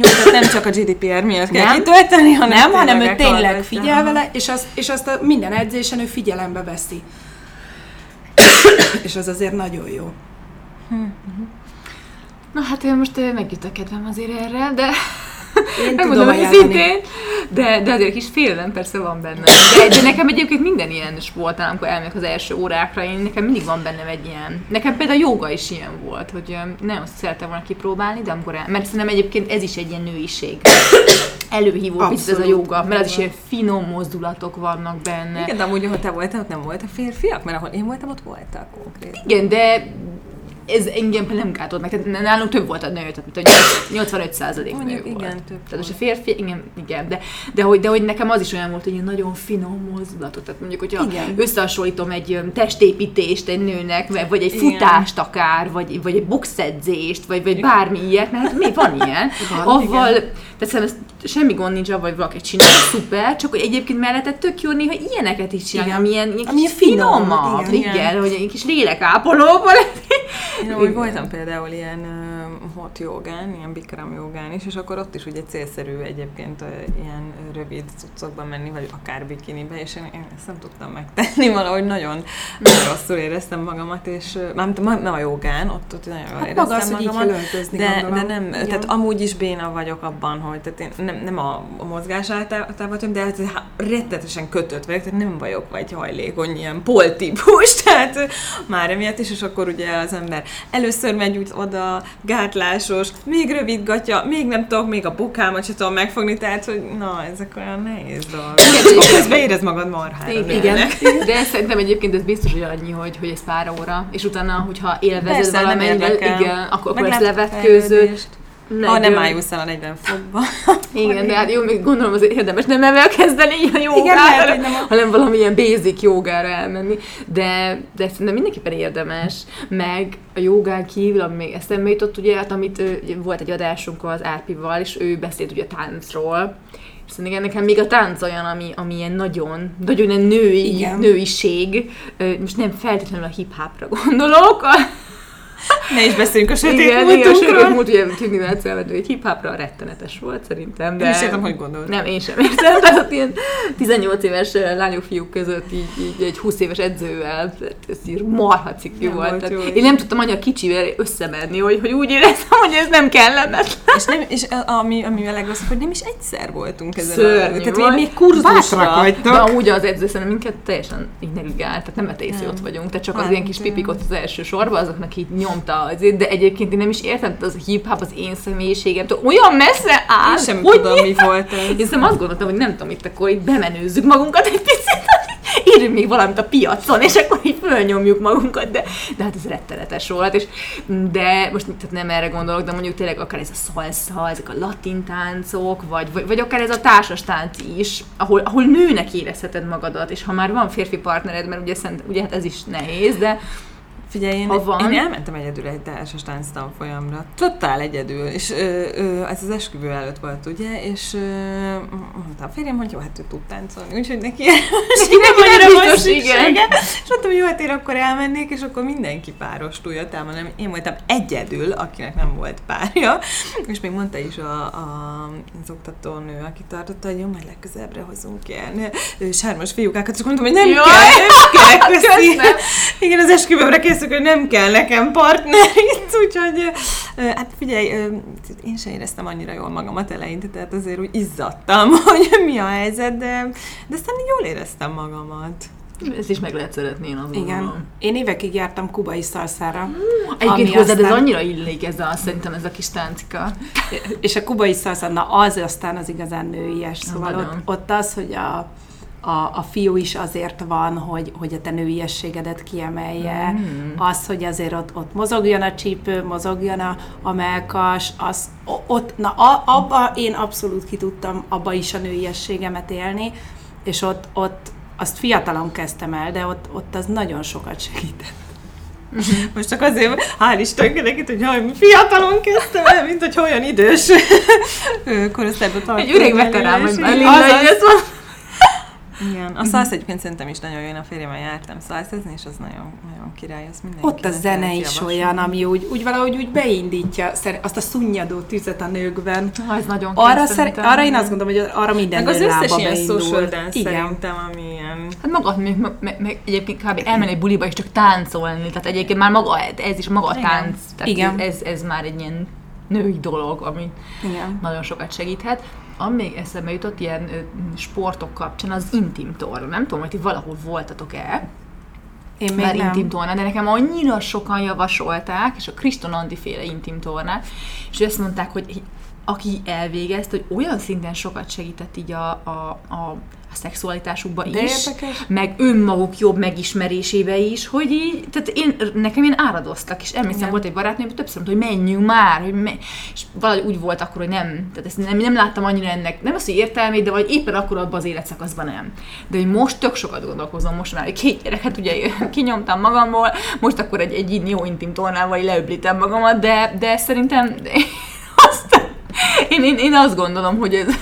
[SPEAKER 3] Tehát nem csak a GDPR miatt kell
[SPEAKER 4] Nem.
[SPEAKER 3] kitölteni, hanem
[SPEAKER 4] Nem, hanem ő tényleg figyel vele, és azt, és azt a minden edzésen ő figyelembe veszi. és az azért nagyon jó.
[SPEAKER 2] Na hát én most ö, megjött a kedvem azért erre, de
[SPEAKER 4] Én
[SPEAKER 2] megmondom őszintén, de, de azért kis félelem persze van benne. De, de nekem egyébként minden ilyen sportnál, amikor elmegyek az első órákra, én nekem mindig van bennem egy ilyen. Nekem például a joga is ilyen volt, hogy ö, nagyon szerettem volna kipróbálni, de amikor el, mert szerintem egyébként ez is egy ilyen nőiség. Előhívó picit ez a
[SPEAKER 4] Abszolút.
[SPEAKER 2] joga, mert az is ilyen finom mozdulatok vannak benne.
[SPEAKER 3] Igen, de amúgy, ahol te voltál, ott nem voltak férfiak, mert ahol én voltam, ott voltak konkrét.
[SPEAKER 2] Igen, de ez engem nem gátolt meg, tehát nálunk több volt a nő, tehát mint a 85 százalék nő
[SPEAKER 3] Mondjuk
[SPEAKER 2] volt.
[SPEAKER 3] igen, több
[SPEAKER 2] Tehát most a férfi, igen, igen de, de, hogy, de hogy nekem az is olyan volt, hogy ilyen nagyon finom mozdulatot, tehát mondjuk, hogyha
[SPEAKER 4] Igen.
[SPEAKER 2] összehasonlítom egy testépítést egy nőnek, vagy- egy
[SPEAKER 3] Igen.
[SPEAKER 2] futást akár, vagy, vagy egy boxedzést, vagy, vagy bármi ilyet, mert hát mi van ilyen,
[SPEAKER 3] Van,
[SPEAKER 2] avval, tehát szerintem semmi gond nincs avval, hogy valaki csinálja, szuper, csak hogy egyébként mellette tök jó néha ilyeneket is csinálni,
[SPEAKER 4] Igen.
[SPEAKER 2] amilyen, ilyen
[SPEAKER 4] Ami
[SPEAKER 2] finomabb,
[SPEAKER 4] igen.
[SPEAKER 2] igen, igen,
[SPEAKER 3] Igen.
[SPEAKER 2] hogy egy kis lélekápolóban.
[SPEAKER 3] Én úgy voltam például ilyen uh, hot jogán, ilyen bikram jogán is, és akkor ott is ugye célszerű egyébként uh, ilyen rövid cuccokban menni, vagy akár bikinibe, és én, én ezt nem tudtam megtenni, valahogy nagyon, nagyon rosszul éreztem magamat, és uh, nem, nem, a jogán, ott, ott nagyon jól
[SPEAKER 4] Hát
[SPEAKER 3] éreztem
[SPEAKER 4] maga az, hogy így
[SPEAKER 3] magamat.
[SPEAKER 4] kell öltözni,
[SPEAKER 3] de,
[SPEAKER 4] gondolom.
[SPEAKER 3] de nem,
[SPEAKER 4] Igen.
[SPEAKER 3] tehát amúgy is béna vagyok abban, hogy tehát én nem, nem a, a mozgás általában, de hát rettetesen kötött vagyok, tehát nem vagyok vagy hajlékony, ilyen poltípus, tehát már emiatt is, és akkor ugye az ember először megy úgy oda, gátlásos, még rövid gatya, még nem tudok, még a bokámat sem tudom megfogni, tehát hogy na, ezek olyan nehéz dolgok. Közben érez magad marhára.
[SPEAKER 2] Igen, de szerintem egyébként ez biztos, hogy annyi, hogy, hogy ez pár óra, és utána, hogyha élvezed valamennyivel, igen, akkor, akkor ezt levetkőzöd.
[SPEAKER 3] Fejlődést. Ha nem ájulsz el a 40 fokba.
[SPEAKER 2] Igen, de hát jó, még gondolom azért érdemes nem ezzel kezdeni a jogára,
[SPEAKER 4] Igen, lehet, hogy nem
[SPEAKER 2] hanem valamilyen basic jogára elmenni, de, de szerintem mindenképpen érdemes, meg a jogán kívül, ami még eszembe jutott, ugye, hát amit ugye volt egy adásunk az Árpival, és ő beszélt ugye a táncról, szerintem nekem még a tánc olyan, ami, ami ilyen nagyon, nagyon ilyen női,
[SPEAKER 4] Igen.
[SPEAKER 2] nőiség, most nem feltétlenül a hip-hopra gondolok,
[SPEAKER 3] Ne is beszéljünk a sötét
[SPEAKER 2] igen, igen, a sötét
[SPEAKER 3] múltunkról.
[SPEAKER 2] múlt, ugye Tündi Nácel, egy hip-hopra rettenetes volt szerintem, de...
[SPEAKER 3] Nem is értem, hogy gondolod.
[SPEAKER 2] Nem, én sem értem. Tehát ott ilyen 18 éves eh, lányok, fiúk között így, így egy 20 éves edzővel, tehát ez így marha cikli volt.
[SPEAKER 3] volt
[SPEAKER 2] Tehát
[SPEAKER 3] jó,
[SPEAKER 2] én nem tudtam annyira kicsivel összemenni, hogy, hogy úgy éreztem, hogy ez nem kellemetlen.
[SPEAKER 3] És, nem, és ami, ami a legrosszabb, hogy nem is egyszer voltunk ezen
[SPEAKER 2] Szörnyű
[SPEAKER 3] a... Tehát
[SPEAKER 2] volt.
[SPEAKER 3] még, kurzusra.
[SPEAKER 2] De amúgy az edző szerintem minket teljesen így negligált, tehát nem vetész, ott vagyunk, tehát csak az
[SPEAKER 3] Nem,
[SPEAKER 2] ilyen kis pipik ott az első sorban, azoknak így nyomta azért, de egyébként én nem is értem, az a hip-hop az én személyiségem, olyan messze áll,
[SPEAKER 3] Én sem
[SPEAKER 2] hogy
[SPEAKER 3] tudom, mi volt ez.
[SPEAKER 2] Én szerintem azt gondoltam, hogy nem tudom, itt akkor így bemenőzzük magunkat egy picit, írjunk még valamit a piacon, és akkor így fölnyomjuk magunkat, de, de hát ez rettenetes volt, és de most tehát nem erre gondolok, de mondjuk tényleg akár ez a szalsza, ezek a latin táncok, vagy, vagy, vagy akár ez a társas tánc is, ahol, ahol nőnek érezheted magadat, és ha már van férfi partnered, mert ugye, szent, ugye hát ez is nehéz, de
[SPEAKER 3] Figyelj, én,
[SPEAKER 2] Ha van.
[SPEAKER 3] én elmentem egyedül egy társas tánctanfolyamra. Totál egyedül. És ö, ö, ez az esküvő előtt volt, ugye? És ö, mondta a férjem, hogy jó, hát ő tud táncolni. Úgyhogy neki neki nem annyira
[SPEAKER 2] biztos, igen.
[SPEAKER 3] És mondtam, hogy jó, hát én akkor elmennék, és akkor mindenki páros el, hanem én voltam egyedül, akinek nem volt párja. És még mondta is a, a, az oktatónő, aki tartotta, hogy jó, majd legközelebbre hozunk ilyen sármos fiúkákat, és mondtam, hogy nem
[SPEAKER 2] Jaj.
[SPEAKER 3] kell, nem kell, köszi. Igen, az esküvőmre készülök, hogy nem kell nekem partner itt, úgyhogy hát figyelj, én sem éreztem annyira jól magamat eleinte, tehát azért úgy izzadtam, hogy mi a helyzet, de, de aztán jól éreztem magamat.
[SPEAKER 2] ezt is meg lehet szeretni, én azt
[SPEAKER 4] Igen.
[SPEAKER 2] gondolom.
[SPEAKER 4] Én évekig jártam kubai szalszára.
[SPEAKER 2] Egyébként
[SPEAKER 4] ami
[SPEAKER 2] hozzád ez
[SPEAKER 4] aztán-
[SPEAKER 2] annyira illik ez a, szerintem ez a kis táncika.
[SPEAKER 4] És a kubai szalsza, na az aztán az igazán nőies. Szóval ott, ott az, hogy a, a, a fiú is azért van, hogy, hogy a te nőiességedet kiemelje, mm. az, hogy azért ott, ott mozogjon a csípő, mozogjon a, a melkas, az, ott, na a, abba én abszolút ki tudtam abba is a nőiességemet élni, és ott, ott azt fiatalon kezdtem el, de ott, ott az nagyon sokat segített.
[SPEAKER 3] Most csak azért, hál' Isten nekit, hogy jaj, fiatalon kezdtem el, mint hogy olyan idős korosztályban tartom.
[SPEAKER 2] Egy öreg veterán vagy már, Linda,
[SPEAKER 3] Azaz.
[SPEAKER 2] így ez van.
[SPEAKER 3] Igen, a szalsz egyébként szerintem is nagyon jó, én a férjemmel jártam szalszezni, és az nagyon, nagyon király, az mindenki.
[SPEAKER 4] Ott a zene is olyan, ami úgy, úgy valahogy úgy beindítja szer- azt a szunnyadó tüzet a nőkben.
[SPEAKER 2] Ah, ez nagyon
[SPEAKER 4] Arra, szer- arra én azt gondolom, hogy arra minden
[SPEAKER 3] Meg az összes ilyen
[SPEAKER 4] beindul.
[SPEAKER 3] social dance
[SPEAKER 4] Igen.
[SPEAKER 3] szerintem, ami ilyen...
[SPEAKER 2] Hát maga, meg, meg, meg egyébként kb. elmenni egy buliba és csak táncolni, tehát egyébként már maga, ez is maga a tánc, tehát
[SPEAKER 4] Igen.
[SPEAKER 2] Ez, ez már egy ilyen női dolog, ami
[SPEAKER 4] Igen.
[SPEAKER 2] nagyon sokat segíthet. Ami eszembe jutott ilyen sportok kapcsán, az intim torna. Nem tudom, hogy ti valahol voltatok-e,
[SPEAKER 4] Én még
[SPEAKER 2] már
[SPEAKER 4] nem.
[SPEAKER 2] intim torna, de nekem annyira sokan javasolták, és a Kriston Andi féle intim tornát, és azt mondták, hogy aki elvégezte, hogy olyan szinten sokat segített így a, a, a szexualitásukba
[SPEAKER 4] De
[SPEAKER 2] is,
[SPEAKER 4] érdekes.
[SPEAKER 2] meg önmaguk jobb megismerésébe is, hogy így, tehát én, nekem én áradoztak, és emlékszem,
[SPEAKER 4] Igen.
[SPEAKER 2] volt egy barátnőm, többször mondta, hogy menjünk már, hogy me- és valahogy úgy volt akkor, hogy nem, tehát ezt nem, nem láttam annyira ennek, nem az, hogy értelmét, de vagy éppen akkor abban az életszakaszban nem. De hogy most tök sokat gondolkozom, most már két gyereket ugye kinyomtam magamból, most akkor egy, egy jó intim tornával leöblítem magamat, de, de szerintem azt, én, én, én azt gondolom, hogy ez,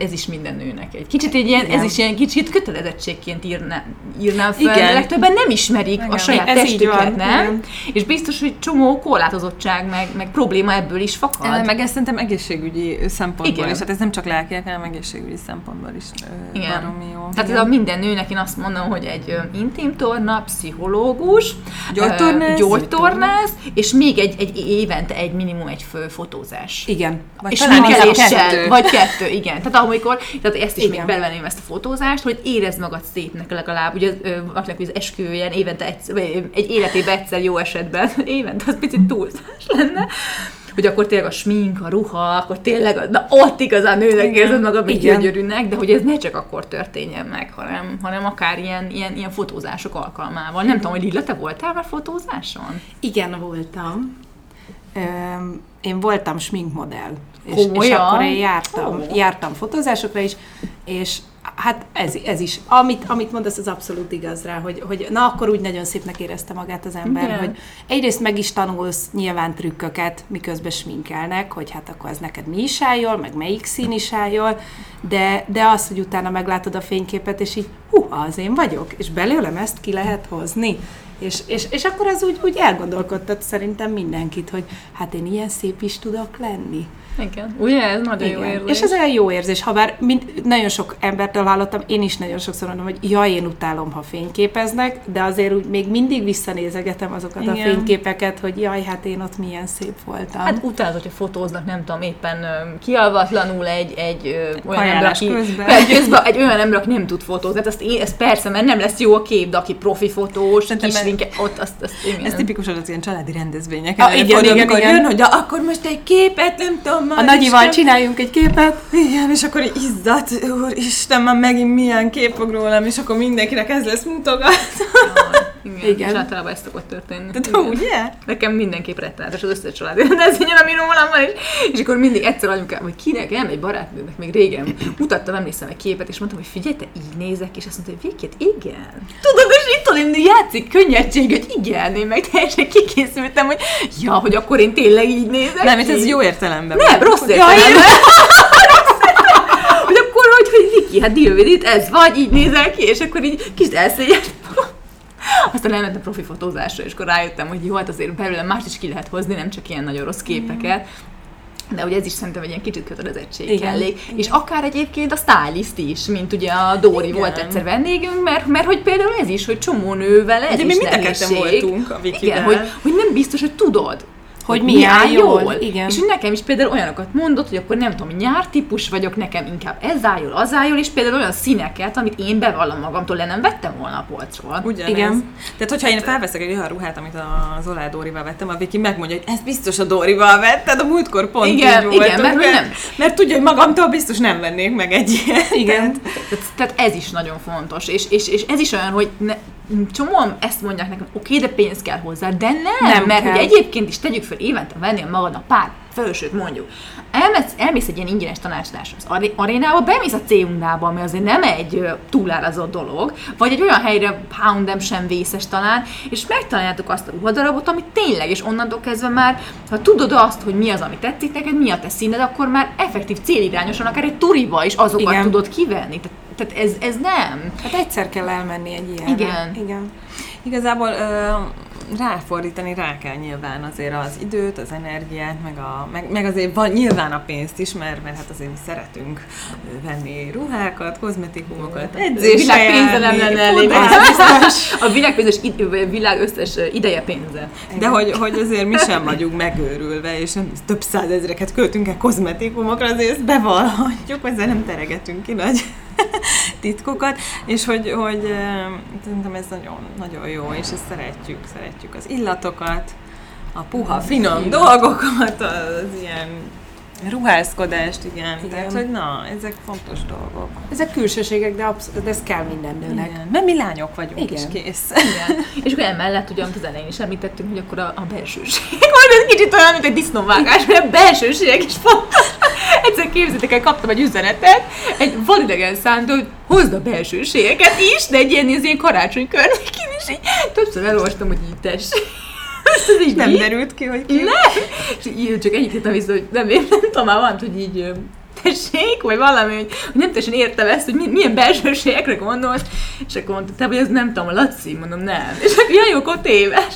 [SPEAKER 2] ez is minden nőnek egy kicsit egy ilyen, ez is ilyen kicsit kötelezettségként írná, írnám fel,
[SPEAKER 3] Igen.
[SPEAKER 2] legtöbben nem ismerik
[SPEAKER 3] Igen.
[SPEAKER 2] a saját
[SPEAKER 4] Ez
[SPEAKER 2] testüket, nem?
[SPEAKER 4] igen.
[SPEAKER 2] És biztos, hogy csomó korlátozottság, meg, meg probléma ebből is fakad.
[SPEAKER 3] Meg ez szerintem egészségügyi szempontból
[SPEAKER 2] Igen.
[SPEAKER 3] is, hát ez nem csak lelkiek, hanem egészségügyi szempontból is
[SPEAKER 2] Igen.
[SPEAKER 3] baromi jó.
[SPEAKER 2] Tehát ez a minden nőnek én azt mondom, hogy egy ö, intim torna, pszichológus,
[SPEAKER 3] Gyógytornász,
[SPEAKER 2] gyógytornász, és még egy, egy évente egy minimum egy fő fotózás.
[SPEAKER 4] Igen.
[SPEAKER 3] Vagy
[SPEAKER 2] és
[SPEAKER 3] talán
[SPEAKER 2] sminkeléssel,
[SPEAKER 3] kettő.
[SPEAKER 2] vagy kettő, igen. Tehát amikor, tehát ezt is
[SPEAKER 4] Igen.
[SPEAKER 2] még belevenném ezt a fotózást, hogy érezd magad szépnek legalább, ugye hogy az esküvőjen évente egyszer, egy életében egyszer jó esetben, évente az picit túlzás lenne, hogy akkor tényleg a smink, a ruha, akkor tényleg, a- na ott igazán nőnek érzed magad,
[SPEAKER 4] Igen.
[SPEAKER 2] gyönyörűnek, de hogy ez ne csak akkor történjen meg, hanem, hanem akár ilyen, ilyen, ilyen fotózások alkalmával. Nem tudom, hogy Lilla, te voltál már fotózáson?
[SPEAKER 4] Igen, voltam. Öm, én voltam sminkmodell. És, és akkor én jártam, jártam fotózásokra is, és hát ez, ez is, amit, amit mondasz, az abszolút igaz rá, hogy, hogy na akkor úgy nagyon szépnek érezte magát az ember,
[SPEAKER 2] Igen.
[SPEAKER 4] hogy egyrészt meg is tanulsz nyilván trükköket, miközben sminkelnek, hogy hát akkor az neked mi is álljon, meg melyik szín is álljon, de, de az, hogy utána meglátod a fényképet, és így, hú, az én vagyok, és belőlem ezt ki lehet hozni. És, és, és akkor az úgy, úgy elgondolkodtat szerintem mindenkit, hogy hát én ilyen szép is tudok lenni.
[SPEAKER 2] Igen. Ugye, ez nagyon jó
[SPEAKER 4] Igen.
[SPEAKER 2] érzés.
[SPEAKER 4] És ez olyan jó érzés, ha bár mind, nagyon sok embertől hallottam, én is nagyon sokszor mondom, hogy jaj, én utálom, ha fényképeznek, de azért úgy még mindig visszanézegetem azokat a
[SPEAKER 3] Igen.
[SPEAKER 4] fényképeket, hogy jaj, hát én ott milyen szép voltam.
[SPEAKER 2] Hát utána, hogyha fotóznak, nem tudom, éppen kialvatlanul egy, egy olyan ember, aki,
[SPEAKER 3] közben.
[SPEAKER 2] Egy, közben, egy olyan ember, aki nem tud fotózni. Hát azt én, ez persze, mert nem lesz jó a kép, de aki profi fotós, kis
[SPEAKER 3] ez-
[SPEAKER 2] linke, ott azt, azt igen.
[SPEAKER 3] Ez tipikusan az ilyen családi rendezvényeken.
[SPEAKER 4] Ah, igen,
[SPEAKER 3] előfordul,
[SPEAKER 4] igen,
[SPEAKER 3] amikor
[SPEAKER 4] igen.
[SPEAKER 3] jön, hogy "Ja, akkor most egy képet, nem tudom,
[SPEAKER 4] a
[SPEAKER 3] már
[SPEAKER 4] nagyival
[SPEAKER 3] Isten-
[SPEAKER 4] csináljunk egy képet,
[SPEAKER 3] Igen, és akkor így izzat, úristen, már megint milyen kép fog rólam, és akkor mindenkinek ez lesz mutogat.
[SPEAKER 2] Igen.
[SPEAKER 4] Igen.
[SPEAKER 2] És általában ez szokott történni.
[SPEAKER 3] Tehát
[SPEAKER 2] Igen.
[SPEAKER 3] ugye?
[SPEAKER 2] Nekem mindenképp rettenetes az összes családi rendezvényen, ami rólam van, és, és akkor mindig egyszer anyukám, hogy kinek, nem egy barátnőnek, még régen mutattam, emlékszem egy képet, és mondtam, hogy figyelj, te így nézek, és azt mondta, hogy Vikit, igen. Tudod, és itt tudod, játszik könnyedség, hogy igen, én meg teljesen kikészültem, hogy ja, hogy akkor én tényleg így nézek.
[SPEAKER 3] Nem, ez jó értelemben.
[SPEAKER 2] Nem,
[SPEAKER 3] van.
[SPEAKER 2] rossz
[SPEAKER 3] Ja,
[SPEAKER 2] értelemben. hogy akkor, hogy, hogy Viki, hát deal with it, ez vagy, így nézel ki, és akkor így kis elszégyelt aztán elmentem profi fotózásra, és akkor rájöttem, hogy jó, hát azért belőle más is ki lehet hozni, nem csak ilyen nagyon rossz képeket. De ugye ez is szerintem egy ilyen kicsit kötelezettség
[SPEAKER 4] Igen,
[SPEAKER 2] kellék. És akár egyébként a stylist is, mint ugye a Dóri
[SPEAKER 3] Igen.
[SPEAKER 2] volt egyszer vendégünk, mert, mert hogy például ez is, hogy csomó nővel ez
[SPEAKER 3] Ugye
[SPEAKER 2] is
[SPEAKER 3] mi mind voltunk a.
[SPEAKER 2] Igen, hogy, hogy nem biztos, hogy tudod,
[SPEAKER 4] Hogy mi áll jól, igen.
[SPEAKER 2] És nekem is például olyanokat mondott, hogy akkor nem tudom, nyártípus vagyok, nekem inkább ez áll jól, az áll jól, és például olyan színeket, amit én bevallom magamtól, le nem vettem volna a polcról.
[SPEAKER 3] Ugyanez.
[SPEAKER 4] Igen.
[SPEAKER 3] Tehát, hogyha én felveszek egy olyan ruhát, amit az Olá Dórival vettem, a Viki megmondja, hogy ezt biztos a Dórival vetted, a múltkor pont
[SPEAKER 2] Igen,
[SPEAKER 3] így
[SPEAKER 2] igen,
[SPEAKER 3] voltunk,
[SPEAKER 2] mert
[SPEAKER 3] mert,
[SPEAKER 2] nem-
[SPEAKER 3] mert tudja, hogy magamtól biztos nem vennék meg egy ilyet.
[SPEAKER 4] igen.
[SPEAKER 2] Tehát, tehát ez is nagyon fontos, és, és, és ez is olyan, hogy ne, csomóan ezt mondják nekem, oké, de pénz kell hozzá, de nem,
[SPEAKER 4] Nem
[SPEAKER 2] nem mert
[SPEAKER 4] kell.
[SPEAKER 2] hogy egyébként is tegyük fel évente vennél magadnak pár felsőt mondjuk. Elmész, elmész egy ilyen ingyenes tanácsadásra az aré- arénába, bemész a C-undába, ami azért nem egy túlárazott dolog, vagy egy olyan helyre poundem sem vészes talán, és megtaláljátok azt a ruhadarabot, ami tényleg, és onnantól kezdve már, ha tudod azt, hogy mi az, ami tetszik neked, mi a te színed, akkor már effektív célirányosan akár egy turiba is azokat
[SPEAKER 4] Igen.
[SPEAKER 2] tudod kivenni. Tehát, tehát ez, ez nem.
[SPEAKER 4] Hát egyszer kell elmenni egy ilyenre.
[SPEAKER 2] Igen.
[SPEAKER 4] Igen.
[SPEAKER 3] Igazából ö, ráfordítani rá kell nyilván azért az időt, az energiát, meg, a, meg, meg azért van nyilván a pénzt is, mert, mert hát azért szeretünk venni ruhákat, kozmetikumokat, edzésre
[SPEAKER 2] pénze nem lenne elég. A világ, pénzes, világ összes ideje pénze.
[SPEAKER 3] De hogy, hogy azért mi sem vagyunk megőrülve, és nem több százezreket költünk el kozmetikumokra, azért ezt bevallhatjuk, ezzel nem teregetünk ki nagy titkokat, és hogy, hogy szerintem ez nagyon, nagyon jó, és ezt szeretjük, szeretjük az illatokat, a puha, finom. dolgokat, az ilyen Ruházkodást, igen.
[SPEAKER 4] Igen.
[SPEAKER 3] Tehát, hogy na, ezek fontos dolgok.
[SPEAKER 4] Ezek külsőségek, de, absz- de ez kell minden nőnek.
[SPEAKER 3] Igen. Mert mi lányok vagyunk,
[SPEAKER 4] Igen.
[SPEAKER 3] és kész.
[SPEAKER 2] Igen. És akkor emellett, ugye, amit az elején is említettünk, hogy akkor a, a belsőség. Majd ez kicsit olyan, mint egy disznóvágás, mert a belsőségek is fontos. Egyszer képzétek el, kaptam egy üzenetet, egy vadidegen szántól, hogy hozd a belsőségeket is, de egy ilyen, ez ilyen karácsony környékén is így többször elolvastam, hogy így tessék. Ez így
[SPEAKER 3] Nem
[SPEAKER 2] mi?
[SPEAKER 3] derült ki, hogy ki.
[SPEAKER 2] Nem! És így csak ennyit hittem vissza, hogy nem, én nem tudom, már van, hogy így tessék, vagy valami, hogy, hogy nem teljesen értem ezt, hogy mi, milyen belsőségekre gondolsz, és akkor mondta, te vagy ez nem tudom, Laci, mondom, nem. És akkor jaj, jó, téves.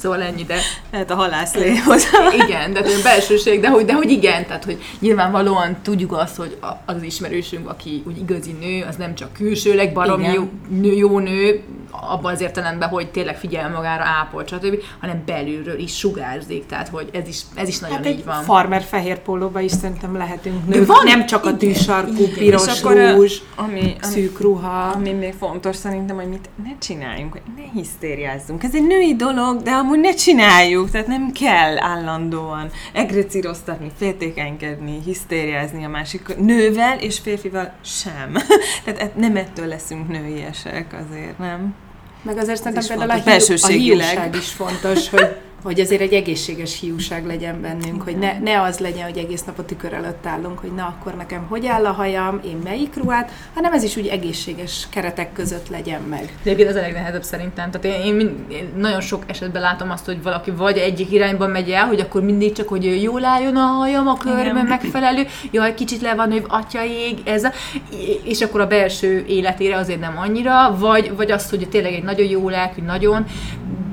[SPEAKER 2] Szóval ennyi, de
[SPEAKER 3] Lehet a halászléhoz.
[SPEAKER 2] igen, de hogy belsőség, de hogy, de hogy igen, tehát hogy nyilvánvalóan tudjuk azt, hogy a- az az ismerősünk, aki úgy igazi nő, az nem csak külsőleg baromi
[SPEAKER 4] Igen.
[SPEAKER 2] jó nő, jó nő, abban az értelemben, hogy tényleg figyel magára, ápol, stb., hanem belülről is sugárzik, tehát hogy ez is, ez is nagyon
[SPEAKER 4] Hát
[SPEAKER 2] így
[SPEAKER 4] egy
[SPEAKER 2] van.
[SPEAKER 4] farmer fehér pólóba is szerintem lehetünk nők.
[SPEAKER 2] van-
[SPEAKER 4] nem csak a tűsarkú,
[SPEAKER 3] És
[SPEAKER 4] piros
[SPEAKER 3] akkor, ö,
[SPEAKER 4] rúzs,
[SPEAKER 3] Ami, ami,
[SPEAKER 4] szűk ruha.
[SPEAKER 3] ami még fontos szerintem, hogy mit ne csináljunk, hogy ne hisztériázzunk. Ez egy női dolog, de amúgy ne csináljuk, tehát nem kell állandóan egrecíroztatni, féltékenykedni, hisztériázni a másik nővel és férfival sem. tehát nem ettől leszünk nőiesek azért, nem?
[SPEAKER 4] Meg azért szerintem
[SPEAKER 3] is
[SPEAKER 4] például a, hiú, a hiúság is fontos, hogy, hogy azért egy egészséges hiúság legyen bennünk, hogy ne, ne az legyen, hogy egész nap a tükör előtt állunk, hogy na akkor nekem hogy áll a hajam, én melyik ruhát, hanem ez is úgy egészséges keretek között legyen meg.
[SPEAKER 2] De egyébként ez a legnehezebb szerintem. Tehát én, én, mind, én nagyon sok esetben látom azt, hogy valaki vagy egyik irányba megy el, hogy akkor mindig csak, hogy jól álljon a hajam, a körben megfelelő, jaj, kicsit le van, hogy atya ég, ez a, és akkor a belső életére azért nem annyira, vagy, vagy azt, hogy tényleg egy nagyon jó lelkű, nagyon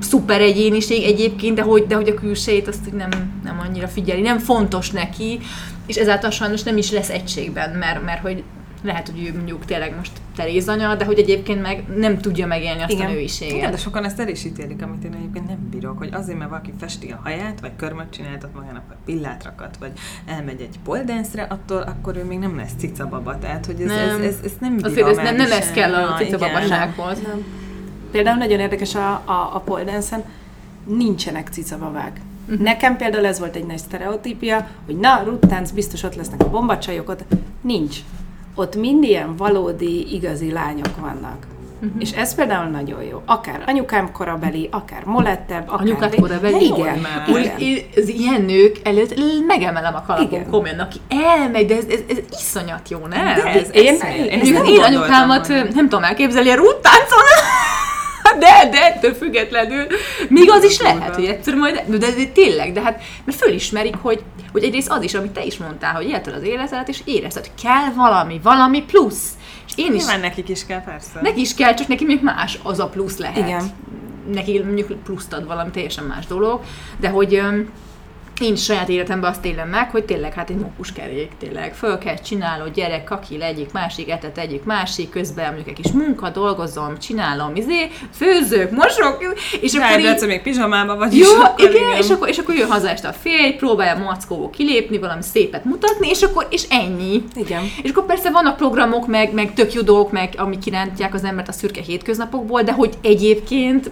[SPEAKER 2] szuper egyéniség egyébként, de hogy, de hogy a külsejét azt nem, nem annyira figyeli, nem fontos neki, és ezáltal sajnos nem is lesz egységben, mert, mert hogy lehet, hogy ő mondjuk tényleg most Teréz anya, de hogy egyébként meg nem tudja megélni azt
[SPEAKER 4] Igen.
[SPEAKER 2] a nőiséget.
[SPEAKER 3] Igen, de sokan ezt el is ítélik, amit én egyébként nem bírok, hogy azért, mert valaki festi a haját, vagy körmöt csináltat magának, vagy pillátrakat, vagy elmegy egy poldance attól akkor ő még nem lesz cicababa. Tehát, hogy ez,
[SPEAKER 2] Nem.
[SPEAKER 3] ez, ez, ez nem bírom
[SPEAKER 2] Azért ez nem, nem ez kell
[SPEAKER 3] el.
[SPEAKER 2] a
[SPEAKER 3] Na,
[SPEAKER 2] cica
[SPEAKER 3] igen.
[SPEAKER 2] babasághoz.
[SPEAKER 4] Nem. Például nagyon érdekes a, a, a pole dance-en, nincsenek cicababák. Nekem például ez volt egy nagy sztereotípia, hogy na, ruttánc, biztos ott lesznek a bombacsajok, ott nincs. Ott mind ilyen valódi, igazi lányok vannak. Uh-huh. És ez például nagyon jó. Akár anyukám korabeli, akár molettebb, akár...
[SPEAKER 2] Anyukád korabeli?
[SPEAKER 4] Ja, igen.
[SPEAKER 3] Jól.
[SPEAKER 2] Úgy,
[SPEAKER 4] igen.
[SPEAKER 2] én- az ilyen nők előtt megemelem a kalapom
[SPEAKER 4] Igen.
[SPEAKER 2] komolyan, aki elmegy, de ez, ez, ez iszonyat jó, nem?
[SPEAKER 3] De ez,
[SPEAKER 4] Én-
[SPEAKER 3] ez,
[SPEAKER 4] én-
[SPEAKER 3] én,
[SPEAKER 2] Én, én
[SPEAKER 3] gondoltam,
[SPEAKER 2] anyukámat
[SPEAKER 3] hogy-
[SPEAKER 2] nem tudom elképzelni rúttáncon, de, de ettől függetlenül, még az is lehet, hogy egyszer majd, de, de, de tényleg, de hát, mert fölismerik, hogy, hogy egyrészt az is, amit te is mondtál, hogy élted az életedet, és érezted, hogy kell valami, valami plusz. És én is,
[SPEAKER 3] Nyilván nekik is kell, persze.
[SPEAKER 2] neki is kell, csak neki még más az a plusz lehet.
[SPEAKER 4] Igen.
[SPEAKER 2] Neki mondjuk pluszt ad valami teljesen más dolog, de hogy én saját életemben azt élem meg, hogy tényleg hát egy mókuskerék, tényleg föl kell csinálod, gyerek, kaki, egyik másik, etet egyik másik, közben mondjuk egy kis munka, dolgozom, csinálom, izé, főzök, mosok, és akkor
[SPEAKER 3] Ráadásul
[SPEAKER 2] így,
[SPEAKER 3] még pizsamába vagy
[SPEAKER 2] jó,
[SPEAKER 3] akkor
[SPEAKER 2] igen, és akkor, és akkor jön haza este a férj, próbálja mackóból kilépni, valami szépet mutatni, és akkor, és ennyi.
[SPEAKER 4] Igen.
[SPEAKER 2] És akkor persze vannak programok, meg, meg tök jó dolgok, meg amik kirántják az embert a szürke hétköznapokból, de hogy egyébként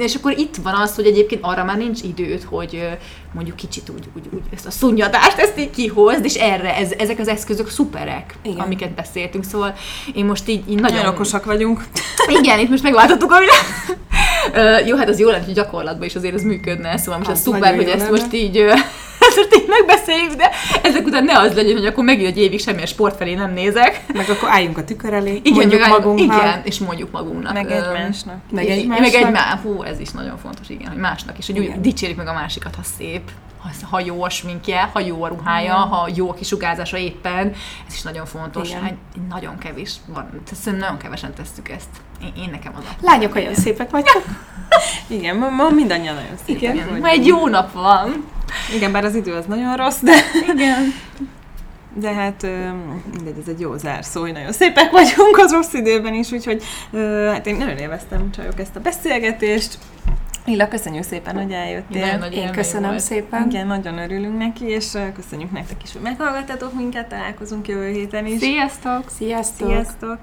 [SPEAKER 2] és akkor itt van az, hogy egyébként arra már nincs időd, hogy mondjuk kicsit úgy, úgy, úgy ezt a szunyadást, ezt így kihozd, és erre, ez, ezek az eszközök szuperek,
[SPEAKER 4] Igen.
[SPEAKER 2] Amiket beszéltünk, szóval én most így, így nagyon...
[SPEAKER 3] Nagyon okosak vagyunk.
[SPEAKER 2] Igen, itt most megváltottuk a világ. Jó, hát az jó lenne, hogy gyakorlatban is azért ez működne, szóval most
[SPEAKER 4] Az
[SPEAKER 2] az szuper, hogy ezt
[SPEAKER 4] lenne.
[SPEAKER 2] most így, most így megbeszéljük, de ezek után ne az legyen, hogy akkor megint egy évig semmilyen sport felé nem nézek.
[SPEAKER 4] Meg akkor álljunk a tükör elé,
[SPEAKER 2] Igen,
[SPEAKER 4] mondjuk
[SPEAKER 2] meg,
[SPEAKER 4] magunknak.
[SPEAKER 2] Igen, és mondjuk magunknak.
[SPEAKER 3] Meg egymásnak.
[SPEAKER 4] Meg egymásnak.
[SPEAKER 2] Meg egymás, hú, ez is nagyon fontos, igen, hogy másnak is, hogy úgy dicsérjük meg a másikat, ha szép, ha, jó a sminkje, ha jó a ruhája, ha jó a kisugárzása éppen, ez is nagyon fontos.
[SPEAKER 4] Igen.
[SPEAKER 2] Hát, nagyon kevés van, szerintem nagyon kevesen tesszük ezt. Én, én nekem az a
[SPEAKER 4] Lányok olyan szépek vagytok.
[SPEAKER 3] Igen, ma, ma mindannyian nagyon szépek
[SPEAKER 4] Igen.
[SPEAKER 3] vagyunk.
[SPEAKER 2] Ma egy jó nap van.
[SPEAKER 3] Igen, bár az idő az nagyon rossz, de,
[SPEAKER 2] Igen.
[SPEAKER 3] de hát mindegy, ez egy jó zárszó, hogy nagyon szépek vagyunk az rossz időben is, úgyhogy hát én nagyon élveztem csajok ezt a beszélgetést. Illa, köszönjük szépen, hogy eljöttél.
[SPEAKER 2] Nagyon nagy
[SPEAKER 4] Én köszönöm
[SPEAKER 2] volt.
[SPEAKER 4] szépen.
[SPEAKER 3] Igen, nagyon örülünk neki, és köszönjük nektek is, hogy meghallgattatok minket, találkozunk jövő héten is.
[SPEAKER 2] Sziasztok!
[SPEAKER 4] Sziasztok!
[SPEAKER 3] Sziasztok!